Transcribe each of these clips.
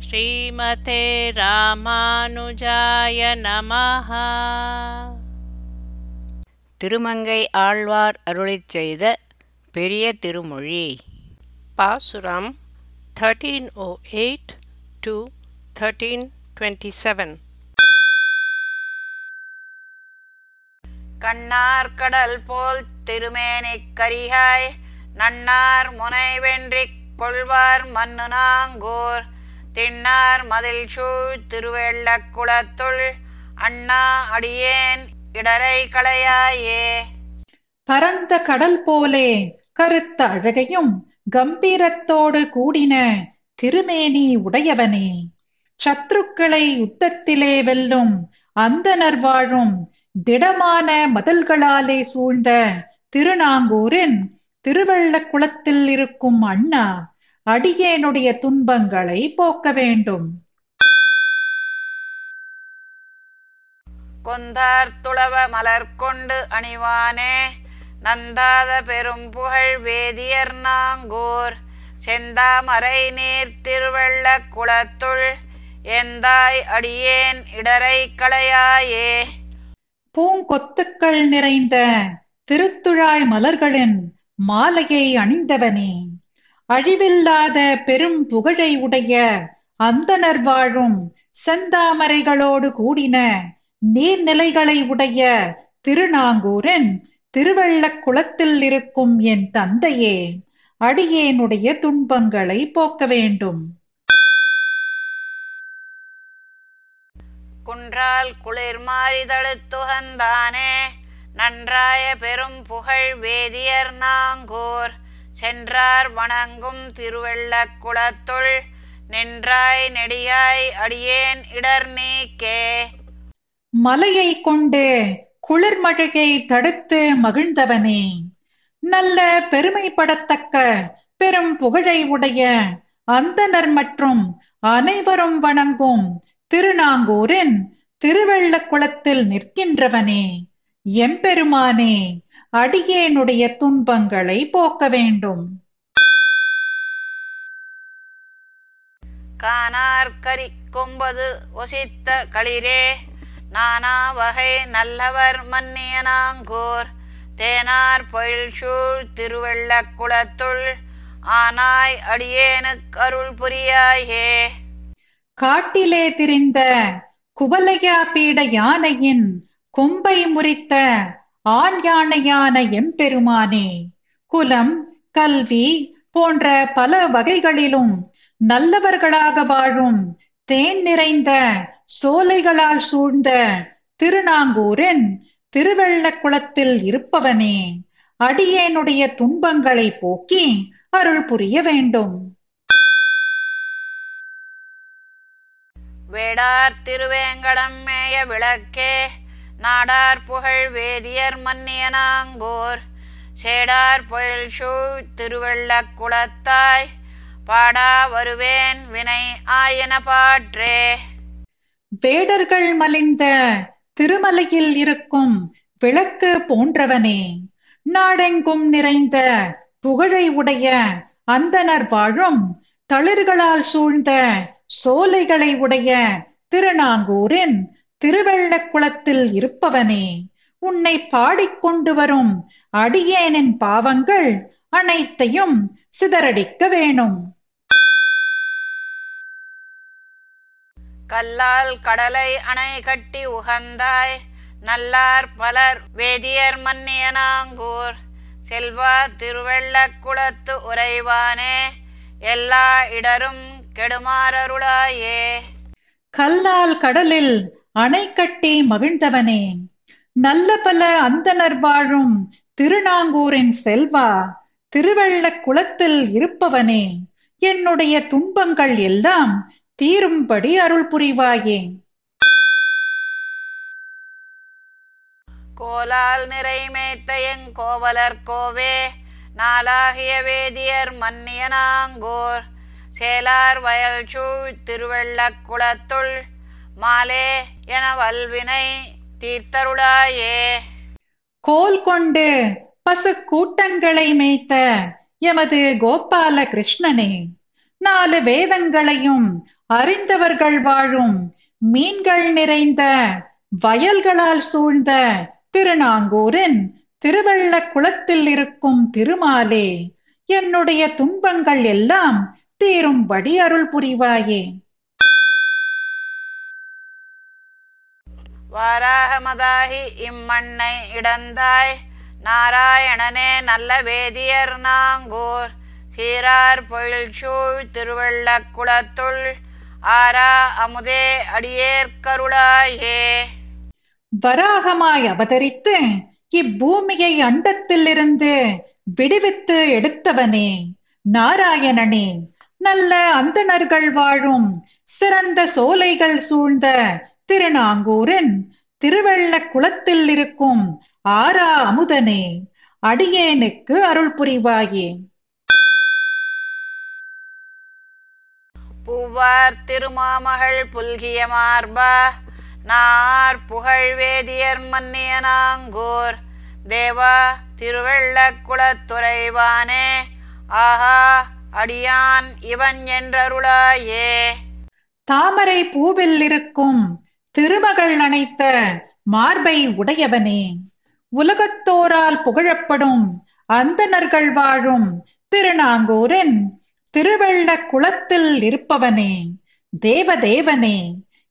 ஸ்ரீமதே ராமானுஜாய நமஹ. திருமங்கை ஆழ்வார் அருளிச் செய்த பெரிய திருமொழி. பாசுரம் 1308 to 1327 கண்ணார் கடல் போல் திருமேனிக் கரிகாய் நன்னார் முனை வென்றிக் கொள்வார் மன்னு நாங்கூர் திண்ணார் மதில் சூழ் திருவெள்ளக் குளத்துள் அண்ணா அடியேன் இடரை களையாயே. பரந்த கடல் போலே கருத்த அழகையும் கம்பீரத்தோடு கூடின திருமேனி உடையவனே. சத்ருக்களை யுத்தத்திலே வெல்லும் அந்தணர் வாழும் திடமான மதல்களாலே சூழ்ந்த திருநாங்கூரின் திருவள்ளக்குளத்தில் இருக்கும் அண்ணா. அடியேனுடைய துன்பங்களை போக்க வேண்டும். கொந்தார் துளவ மலர் கொண்டு அணிவானே நந்தாத பெரும் புகழ் வேதியர் நாங்கூர். செந்தாமரை நீர் திருவெள்ளக் குளத்துள் எந்தாய் அடியேன் இடரை களையாயே. பூங்கொத்துக்கள் நிறைந்த திருத்துழாய் மலர்களின் மாலையை அணிந்தவனே. அழிவில்லாத பெரும் புகழை உடைய அந்தணர் வாழும் செந்தாமரைகளோடு கூடின நீர்நிலைகளை உடைய திருநாங்கூரன் திருவள்ளக் குளத்தில் இருக்கும் என் தந்தையே அடியேனுடைய துன்பங்களை போக்க வேண்டும். குன்றால் குளிர் மாறி நன்றாய பெரும் புகழ் வேதியர் நாங்கூர். சென்றார் வணங்கும் திருவெள்ளக் குளத்துள். நின்றாய் நெடியாய் அடியேன் இடர் நீக்கே. மலையை கொண்டு குளிர்மழையை தடுத்து மகிழ்ந்தவனே. நல்ல பெருமைப்படத்தக்க பெரும் புகழை உடைய அந்தனர் மற்றும் அனைவரும் வணங்கும் திருநாங்கூரின் திருவெள்ள குளத்தில் நிற்கின்றவனே. எம்பெருமானே அடியேனுடைய துன்பங்களை போக்க வேண்டும். கானார் கரி கொம்பது ஒசித்த களிரே நானா வகை நல்லவர் மன்னிய நாங்கூர் தேனார் பொயில் சூழ் திருவெள்ளக் குளத்துள் ஆனாய் அடியேனுக்கு அருள் புரியாயே காட்டிலே திரிந்த குவலையா பீட யானையின் கொம்பை முறித்த ஆண் யானையான எம்பெருமானே குலம் கல்வி போன்ற பல வகைகளிலும் நல்லவர்களாக வாழும் தேன் நிறைந்த சோலைகளால் சூழ்ந்த திருநாங்கூரின் திருவெள்ளக்குளத்தில் இருப்பவனே அடியேனுடைய துன்பங்களை போக்கி அருள் புரிய வேண்டும். வேடார் திருவேங்கடம் மேய விளக்கே நாடார் புகழ் வேதியர் மன்னியனாங்கோர். சேடார் பொயில் சூழ் திருவெள்ளக் குளத்தாய் பாடா வருவேன் வினை ஆயன பாற்றே. வேடர்கள் மலிந்த திருமலையில் இருக்கும் விளக்கு போன்றவனே. நாடெங்கும் நிறைந்த புகழை உடைய அந்தணர் வாழும் தளிர்களால் சூழ்ந்த சோலைகளை உடைய திருநாங்கூரின் திருவெள்ளக் குளத்தில் இருப்பவனே உன்னை பாடிக்கொண்டு வரும் அடியேனின் பாவங்கள் அனைத்தையும் சிதறடிக்க வேணும். கல்லால் கடலை அணை கட்டி உகந்தாய் நல்லார் பலர் வேதியர் மன்னிய நாங்கூர் செல்வா திருவெள்ளக் குளத்து உறைவானே எல்லா இடரும் கெடுமாறருளாயே. கல்லால் கடலில் அணை கட்டி மகிழ்ந்தவனே. நல்ல பல அந்தணர் வாழும் திருநாங்கூரின் செல்வா திருவள்ள குளத்தில் இருப்பவனே. என்னுடைய துன்பங்கள் எல்லாம் தீரும்படி அருள் புரிவாயே. கோலால் நிறைமேத்தையங் கோவலர் கோவே நாளாகிய வேதியர் மன்னியனாங்கோர். சேலார் வயல் சூழ் திருவெள்ளக் குளத்துள் மாலே என வல்வினை தீர்த்தருளாயே. கோல் கொண்டு பசு கூட்டங்களை மேய்த்த எமது கோபால கிருஷ்ணனே நாலு வேதங்களையும் அறிந்தவர்கள் வாழும் மீன்கள் நிறைந்த வயல்களால் சூழ்ந்த திருநாங்கூரின் திருவள்ள குளத்தில் இருக்கும் திருமாலே என்னுடைய துன்பங்கள் எல்லாம் தீரும்படி அருள் புரிவாயே. வாராகமதாகி இம்மண்ணை இடந்தாய். நாராயணனே நல்ல வேதியர் நாங்கூர். சீரார் பொழில் சூழ் குளத்துள் ஆரா அமுதே அடியேற்கருளாயே வராகமாய் அவதரித்து இப்பூமியை அண்டத்திலிருந்து விடுவித்து எடுத்தவனே. நாராயணனே நல்ல அந்தணர்கள் வாழும் சிறந்த சோலைகள் சூழ்ந்த திருநாங்கூரின் திருவெள்ள குளத்தில் இருக்கும் ஆரா அமுதனே அடியேனுக்கு அருள் புரிவாயே. பூவார் திருமாமகள் புல்கிய மார்பா நார் புகழ் வேதியர் மன்னிய நாங்கூர். தேவா திருவெள்ளக் குளத்துறைவானே ஆஹா அடியான் இவன் என்றருளாயே. தாமரை பூவில் இருக்கும் திருமகள் நனைத்த மார்பை உடையவனே. உலகத்தோரால் புகழப்படும் அந்தணர்கள் வாழும் திருநாங்கூரின் திருவெள்ள குளத்தில் இருப்பவனே தேவதேவனே.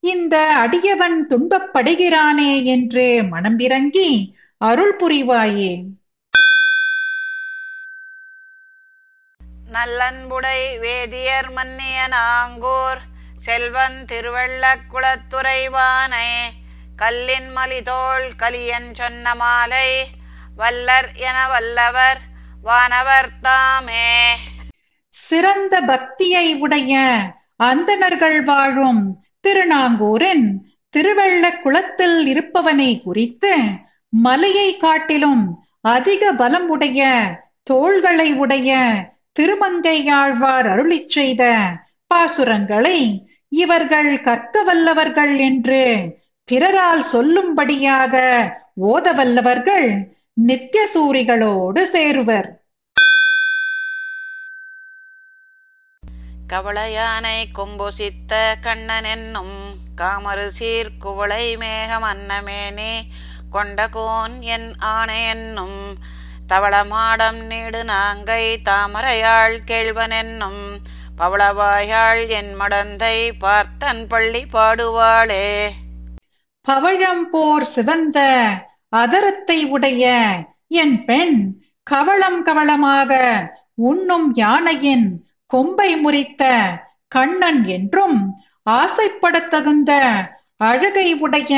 இந்த அடியவன் துன்பப்படுகிறானே என்று மனம் இறங்கி அருள் புரிவாயே. நல்லன்புடை வேதியர் மன்னிய நாங்கூர் செல்வன் திருவள்ளக் குளத்துறைவானை கல்லின் மலிதோள் கலியன் சொன்ன மாலை வல்லர் என வல்லவர் வானவர் தாமே. சிறந்த பக்தியை உடைய அந்தணர்கள் வாழும் திருநாங்கூரின் திருவள்ள குளத்தில் இருப்பவனை குறித்து மலையை காட்டிலும் அதிக பலம் உடைய தோள்களை உடைய திருமங்கையாழ்வார் அருளிச் செய்த பாசுரங்களை இவர்கள் கற்க வல்லவர்கள் என்று பிறரால் சொல்லும்படியாக ஓத வல்லவர்கள் நித்தியசூரிகளோடு சேருவர். கவளையானை கொம்புசித்த கண்ணன் என்னும் காமறு சீர்குவளை மேகம் அன்னமேனே கொண்டகோன் என் ஆணை என்னும் தவளமாடம் நீடு நாங்கை தாமரையாள் கேழ்வன் என்னும் பவளவாயாள் என் மடந்தை பார்த்தன் பள்ளி பாடுவாளே. பவழம் போர் சிவந்த அதரத்தை உடைய என் பெண் கவளம் கவளமாக உண்ணும் யானையின் கொம்பை முறித்த கண்ணன் என்றும் ஆசைப்படத் தகுந்த அழகை உடைய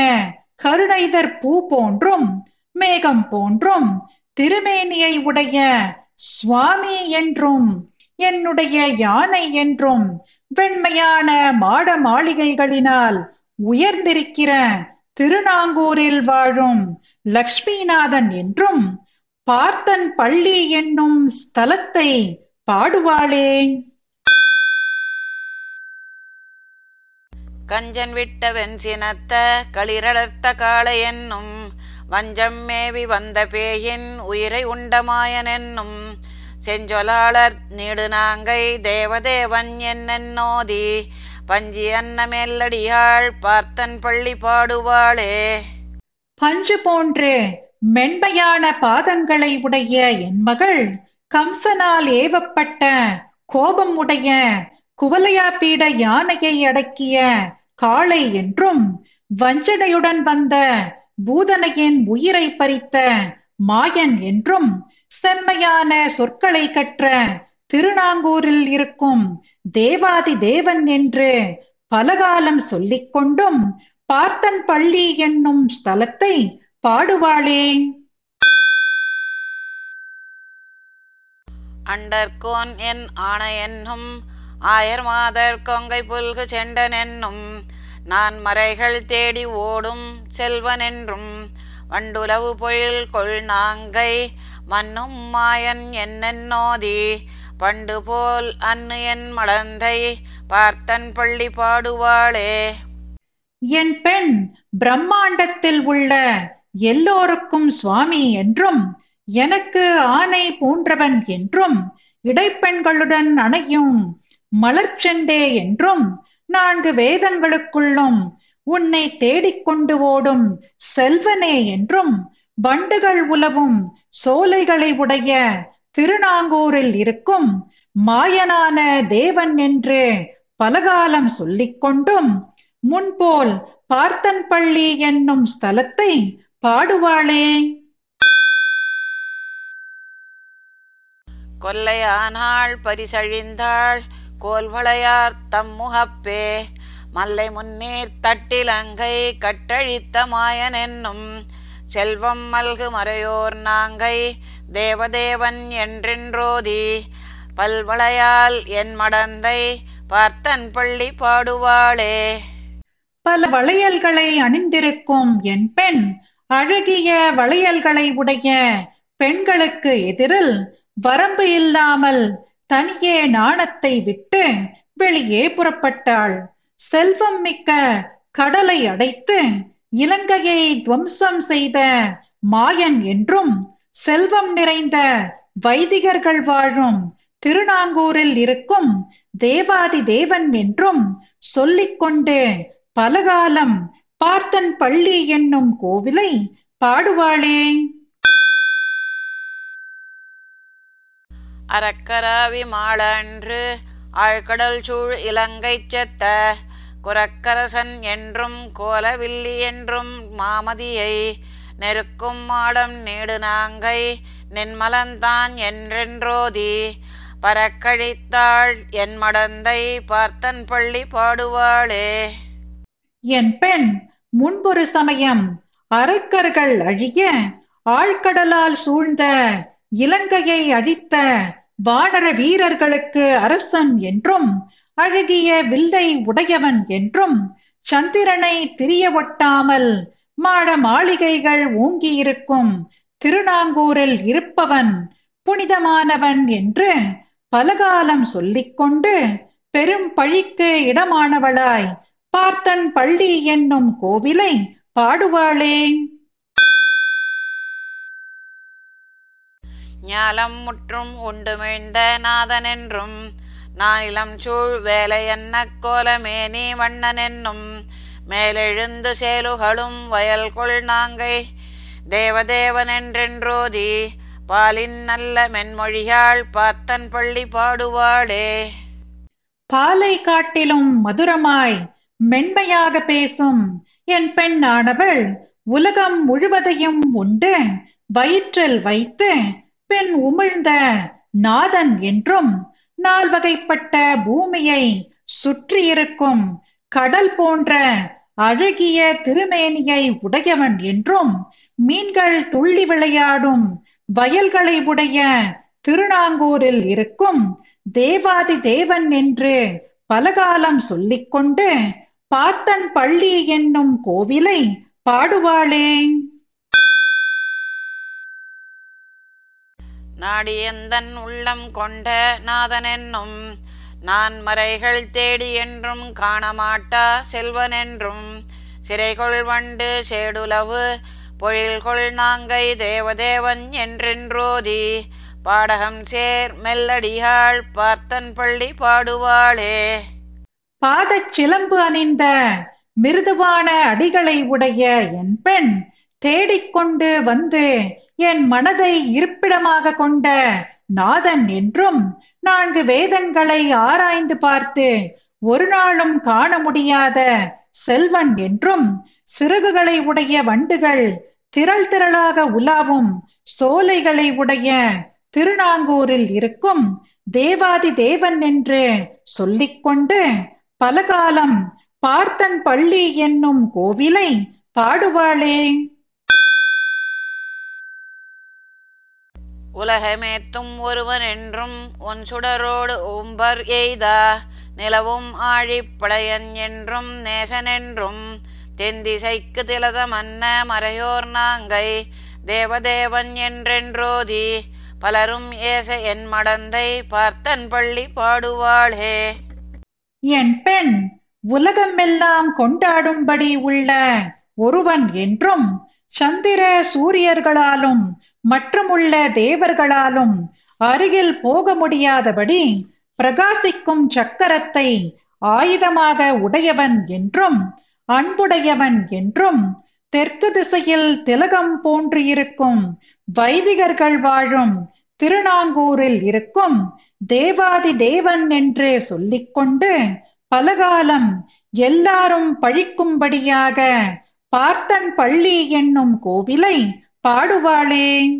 கருணைதர் பூ போன்றும் மேகம் போன்றும் திருமேனியை உடைய சுவாமி என்றும் என்னுடைய யானை என்றும் வெண்மையான மாட மாளிகைகளினால் உயர்ந்திருக்கிற திருநாங்கூரில் வாழும் லக்ஷ்மிநாதன் என்றும் பார்த்தன் பள்ளி என்னும் ஸ்தலத்தை பாடுவாளே. கஞ்சன் விட்ட வெண்சினத்த களிரடர்த்த காளை என்னும் வஞ்சம் மேவி வந்த பேயின் உயிரை உண்டமாயன் என்னும் செஞ்சொலாளர் நீடு நாங்கை தேவதேவன் என்னென்னோதி பஞ்சி அன்னமேல்லடியாள் பார்த்தன் பள்ளி பாடுவாளே. பஞ்சு போன்று மென்மையான பாதங்களை உடைய என் மகள் கம்சனால் ஏவப்பட்ட கோபம் உடைய குவலையாபீட யானையை அடக்கிய காளை என்றும் வஞ்சனையுடன் வந்த பூதனையின் உயிரை பறித்த மாயன் என்றும் செம்மையான சொற்களை கற்ற திருநாங்கூரில் இருக்கும் தேவாதி தேவன் என்று பலகாலம் சொல்லிக் கொண்டும் பார்த்தன் பள்ளி என்னும் ஸ்தலத்தை பாடுவாளே. அண்டர்கோன் என் ஆணை என்னும் ஆயர் மாதர் கொங்கை புல்கு செண்டன் என்னும் நான் மறைகள் தேடி ஓடும் செல்வன் என்றும் வண்டுலவு பொழில் கொள் நாங்கை மன்னும் மாயன் என்னென்னோதி பண்டு போல் அன்னு என் மடந்தை பார்த்தன் பள்ளி பாடுவாளே. என் பெண் பிரம்மாண்டத்தில் உள்ள எல்லோருக்கும் சுவாமி என்றும் எனக்கு ஆனை போன்றவன் என்றும் இடைப்பெண்களுடன் அணையும் மலர்ச்செண்டே என்றும் நான்கு வேதங்களுக்குள்ளும் உன்னை தேடிக்கொண்டு ஓடும் செல்வனே என்றும் வண்டுகள் உலவும் சோலைகளை உடைய திருநாங்கூரில் இருக்கும் மாயனான தேவன் என்று பலகாலம் சொல்லிக் கொண்டும் முன்போல் பார்த்தன் பள்ளி என்னும் ஸ்தலத்தை பாடுவாளே. கொல்லையானாள் பரிசழிந்தாள் கோல்வளையார் தம் முகப்பே மல்லை முன்னீர் தட்டிலங்கை கட்டழித்த மாயன் என்னும் செல்வம் மல்கு மறையோர் நாங்கை தேவதேவன் என்றென்றோதி. பல்வளையால் என் மடந்தை பார்த்தன் பள்ளி பாடுவாளே. பல வளையல்களை அணிந்திருக்கும் என் பெண் அழகிய வளையல்களை உடைய பெண்களுக்கு எதிரில் வரம்பு இல்லாமல் தனியே நாணத்தை விட்டு வெளியே புறப்பட்டாள். செல்வம் மிக்க கடலை அடைத்து இலங்கையை துவம்சம் செய்த மாயன் என்றும் செல்வம் நிறைந்த வைதிகர்கள் வாழும் திருநாங்கூரில் இருக்கும் தேவாதி தேவன் என்றும் சொல்லிக்கொண்டு பலகாலம் பார்த்தன் பள்ளி என்னும் கோவிலை பாடுவாளே. அறக்கராவி மாளன்று ஆழ்கடல் சூழ் இலங்கை செத்த குரக்கரசன் என்றும் கோலவில்லி என்றும் மாமதியை நெருக்கும் மாடம் நீடு நாங்கை நின்மலந்தான் என்றென்றோதி. பறக்கழித்தாள் என் மடந்தை பார்த்தன் பள்ளி பாடுவாளே. என் பெண் முன்பொரு சமயம் அரக்கர்கள் அழிய ஆழ்கடலால் சூழ்ந்த இலங்கையை அழித்த வானர வீரர்களுக்கு அரசன் என்றும் அழகிய வில்லை உடையவன் என்றும் சந்திரனை திரிய ஒட்டாமல் மாட மாளிகைகள் ஓங்கியிருக்கும் திருநாங்கூரில் இருப்பவன் புனிதமானவன் என்று பலகாலம் சொல்லிக்கொண்டு பெரும் பழிக்கு இடமானவளாய் பார்த்தன் பள்ளி என்னும் கோவிலை பாடுவாளே. ஞாலம் முற்றும் உண்டுமிழ்ந்த நாதனென்றும் நான் இளம் சூழ் வேலை என்ன கோலமேனி வண்ணனென்னும் மேலெழுந்து சேலுகளும் வயல் கொள் நாங்கை. தேவதேவனென்றென்றோதி பாலின் நல்ல மென்மொழியாள் பார்த்தன் பள்ளி பாடுவாளே. பாலை காட்டிலும் மதுரமாய் மென்மையாக பேசும் என் பெண்ணானவள் உலகம் முழுவதையும் உண்டு. வயிற்றில் வைத்து பின் உமிழ்ந்த நாதன் என்றும் நால்வகைப்பட்ட பூமியை சுற்றியிருக்கும் கடல் போன்ற அழகிய திருமேனியை உடையவன் என்றும் மீன்கள் துள்ளி விளையாடும் வயல்களை உடைய திருநாங்கூரில் இருக்கும் தேவாதி தேவன் என்று பலகாலம் சொல்லிக்கொண்டு பார்த்தன் பள்ளி என்னும் கோவிலை பாடுவாளே நாடியந்தன் உள்ளம் கொண்ட நாதனென்னும் நான் மறைகள் தேடி என்றும் காணமாட்டா செல்வனென்றும் சிறைகொள் வண்டு சேடுலவு பொழில்கொள் நாங்கை தேவதேவன் என்றென்றோதி பாடகம் சேர் மெல்லடியாள் பார்த்தன் பள்ளி பாடுவாளே. பாதச் சிலம்பு அணிந்த மிருதுவான அடிகளை உடைய என் பெண் தேடிக்கொண்டு வந்து என் மனதை இருப்பிடமாக கொண்ட நாதன் என்றும் நான்கு வேதங்களை ஆராய்ந்து பார்த்து ஒரு நாளும் காண முடியாத செல்வன் என்றும் சிறகுகளை உடைய வண்டுகள் திரள் திரளாக உலாவும் சோலைகளை உடைய திருநாங்கூரில் இருக்கும் தேவாதி தேவன் என்று சொல்லிக்கொண்டு பலகாலம் பார்த்தன் பள்ளி என்னும் கோவிலை பாடுவாளே. உலகமேத்தும் ஒருவன் என்றும் உன் சுடரோடு உம்பர் எய்தா நிலவும் ஆழிப்படையன் என்றும் நேசனென்றும் தென்திசைக்கு திலத மன்ன மறையோர் நாங்கை தேவதேவன் என்றென்றோதி பலரும் ஏச என் மடந்தை பார்த்தன் பள்ளி பாடுவாளே. என் பெண் உலகமெல்லாம் கொண்டாடும்படி உள்ள ஒருவன் என்றும் சந்திர சூரியர்களாலும் மற்றுமுள்ள தேவர்களாலும் அருகில் போக முடியாதபடி பிரகாசிக்கும் சக்கரத்தை ஆயுதமாக உடையவன் என்றும் அன்புடையவன் என்றும் தெற்கு திசையில் திலகம் போன்றிருக்கும் வைதிகர்கள் வாழும் திருநாங்கூரில் இருக்கும் தேவாதி தேவன் என்று சொல்லிக்கொண்டு பலகாலம் எல்லாரும் பழிக்கும்படியாக பார்த்தன் பள்ளி என்னும் கோவிலை பாடுவாளே.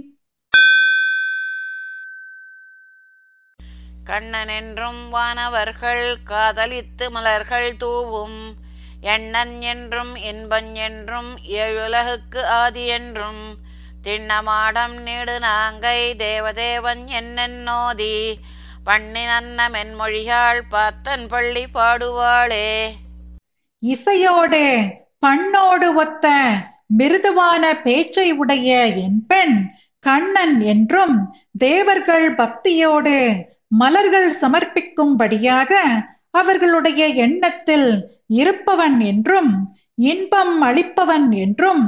கண்ணன் என்றும் வானவர்கள் காதலித்து மலர்கள் தூவும். எண்ணன் என்றும் இன்பன் என்றும் ஏழுலகுக்கு ஆதி என்றும் திண்ணமாடம் நீடு நாங்கை தேவதேவன் என்னென்னோதி பண்ணினன்ன மென்மொழியாள் பார்த்தன் பள்ளி பாடுவாளே. இசையோடு பண்ணோடு ஒத்த மிருதுவான பேச்சை உடைய என் பெண் கண்ணன் என்றும் தேவர்கள் பக்தியோடு மலர்கள் சமர்ப்பிக்கும்படியாக அவர்களுடைய எண்ணத்தில் இருப்பவன் என்றும் இன்பம் அளிப்பவன் என்றும்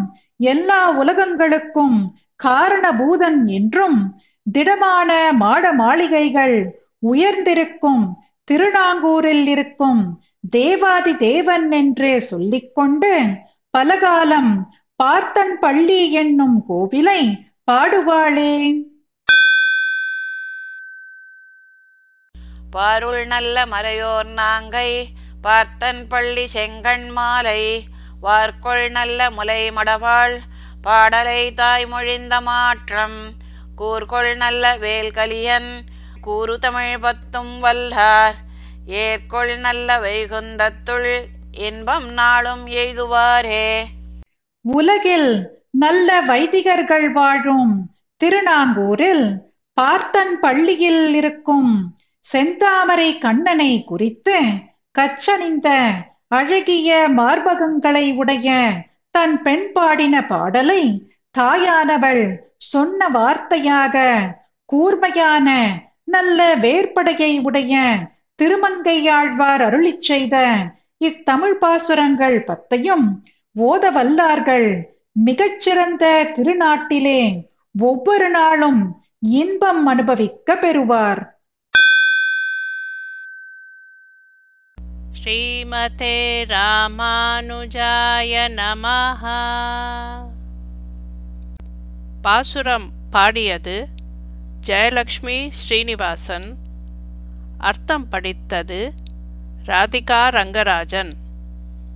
எல்லா உலகங்களுக்கும் காரணபூதன் என்றும் திடமான மாட மாளிகைகள் உயர்ந்திருக்கும் திருநாங்கூரில் இருக்கும் தேவாதி தேவன் என்று சொல்லிக்கொண்டு பலகாலம் பார்த்தன் பள்ளி என்னும் கோவிலை பாடுவாளே. பாருள் நல்ல மலையோர் நாங்கை பார்த்தன் பள்ளி செங்கண் மாலை. வார்கொள் நல்ல முலை மடவாள் பாடலை தாய்மொழிந்த மாற்றம். கூர்கொள் நல்ல வேல்கலியன் கூறு தமிழ் பத்தும் வல்லார். ஏற்கொள் நல்ல வைகுந்தத்துள் இன்பம் நாளும் எய்துவாரே. உலகில் நல்ல வைதிகர்கள் வாழும் திருநாங்கூரில் பார்த்தன் பள்ளியில் இருக்கும் செந்தாமரை கண்ணனை குறித்து கச்சணிந்த அழகிய மார்பகங்களை உடைய தன் பெண் பாடின பாடலை தாயானவள் சொன்ன வார்த்தையாக கூர்மையான நல்ல வேர்படையை உடைய திருமங்கையாழ்வார் அருளிச் செய்த இத்தமிழ் பாசுரங்கள் பத்தையும் ஓத வல்லார்கள் மிகச்சிறந்த திருநாட்டிலே ஒவ்வொரு நாளும் இன்பம் அனுபவிக்க பெறுவார். ஸ்ரீமதே ராமானுஜாய நமஹ. பாசுரம் பாடியது ஜெயலக்ஷ்மி ஸ்ரீனிவாசன். அர்த்தம் படித்தது ராதிகா ரங்கராஜன்.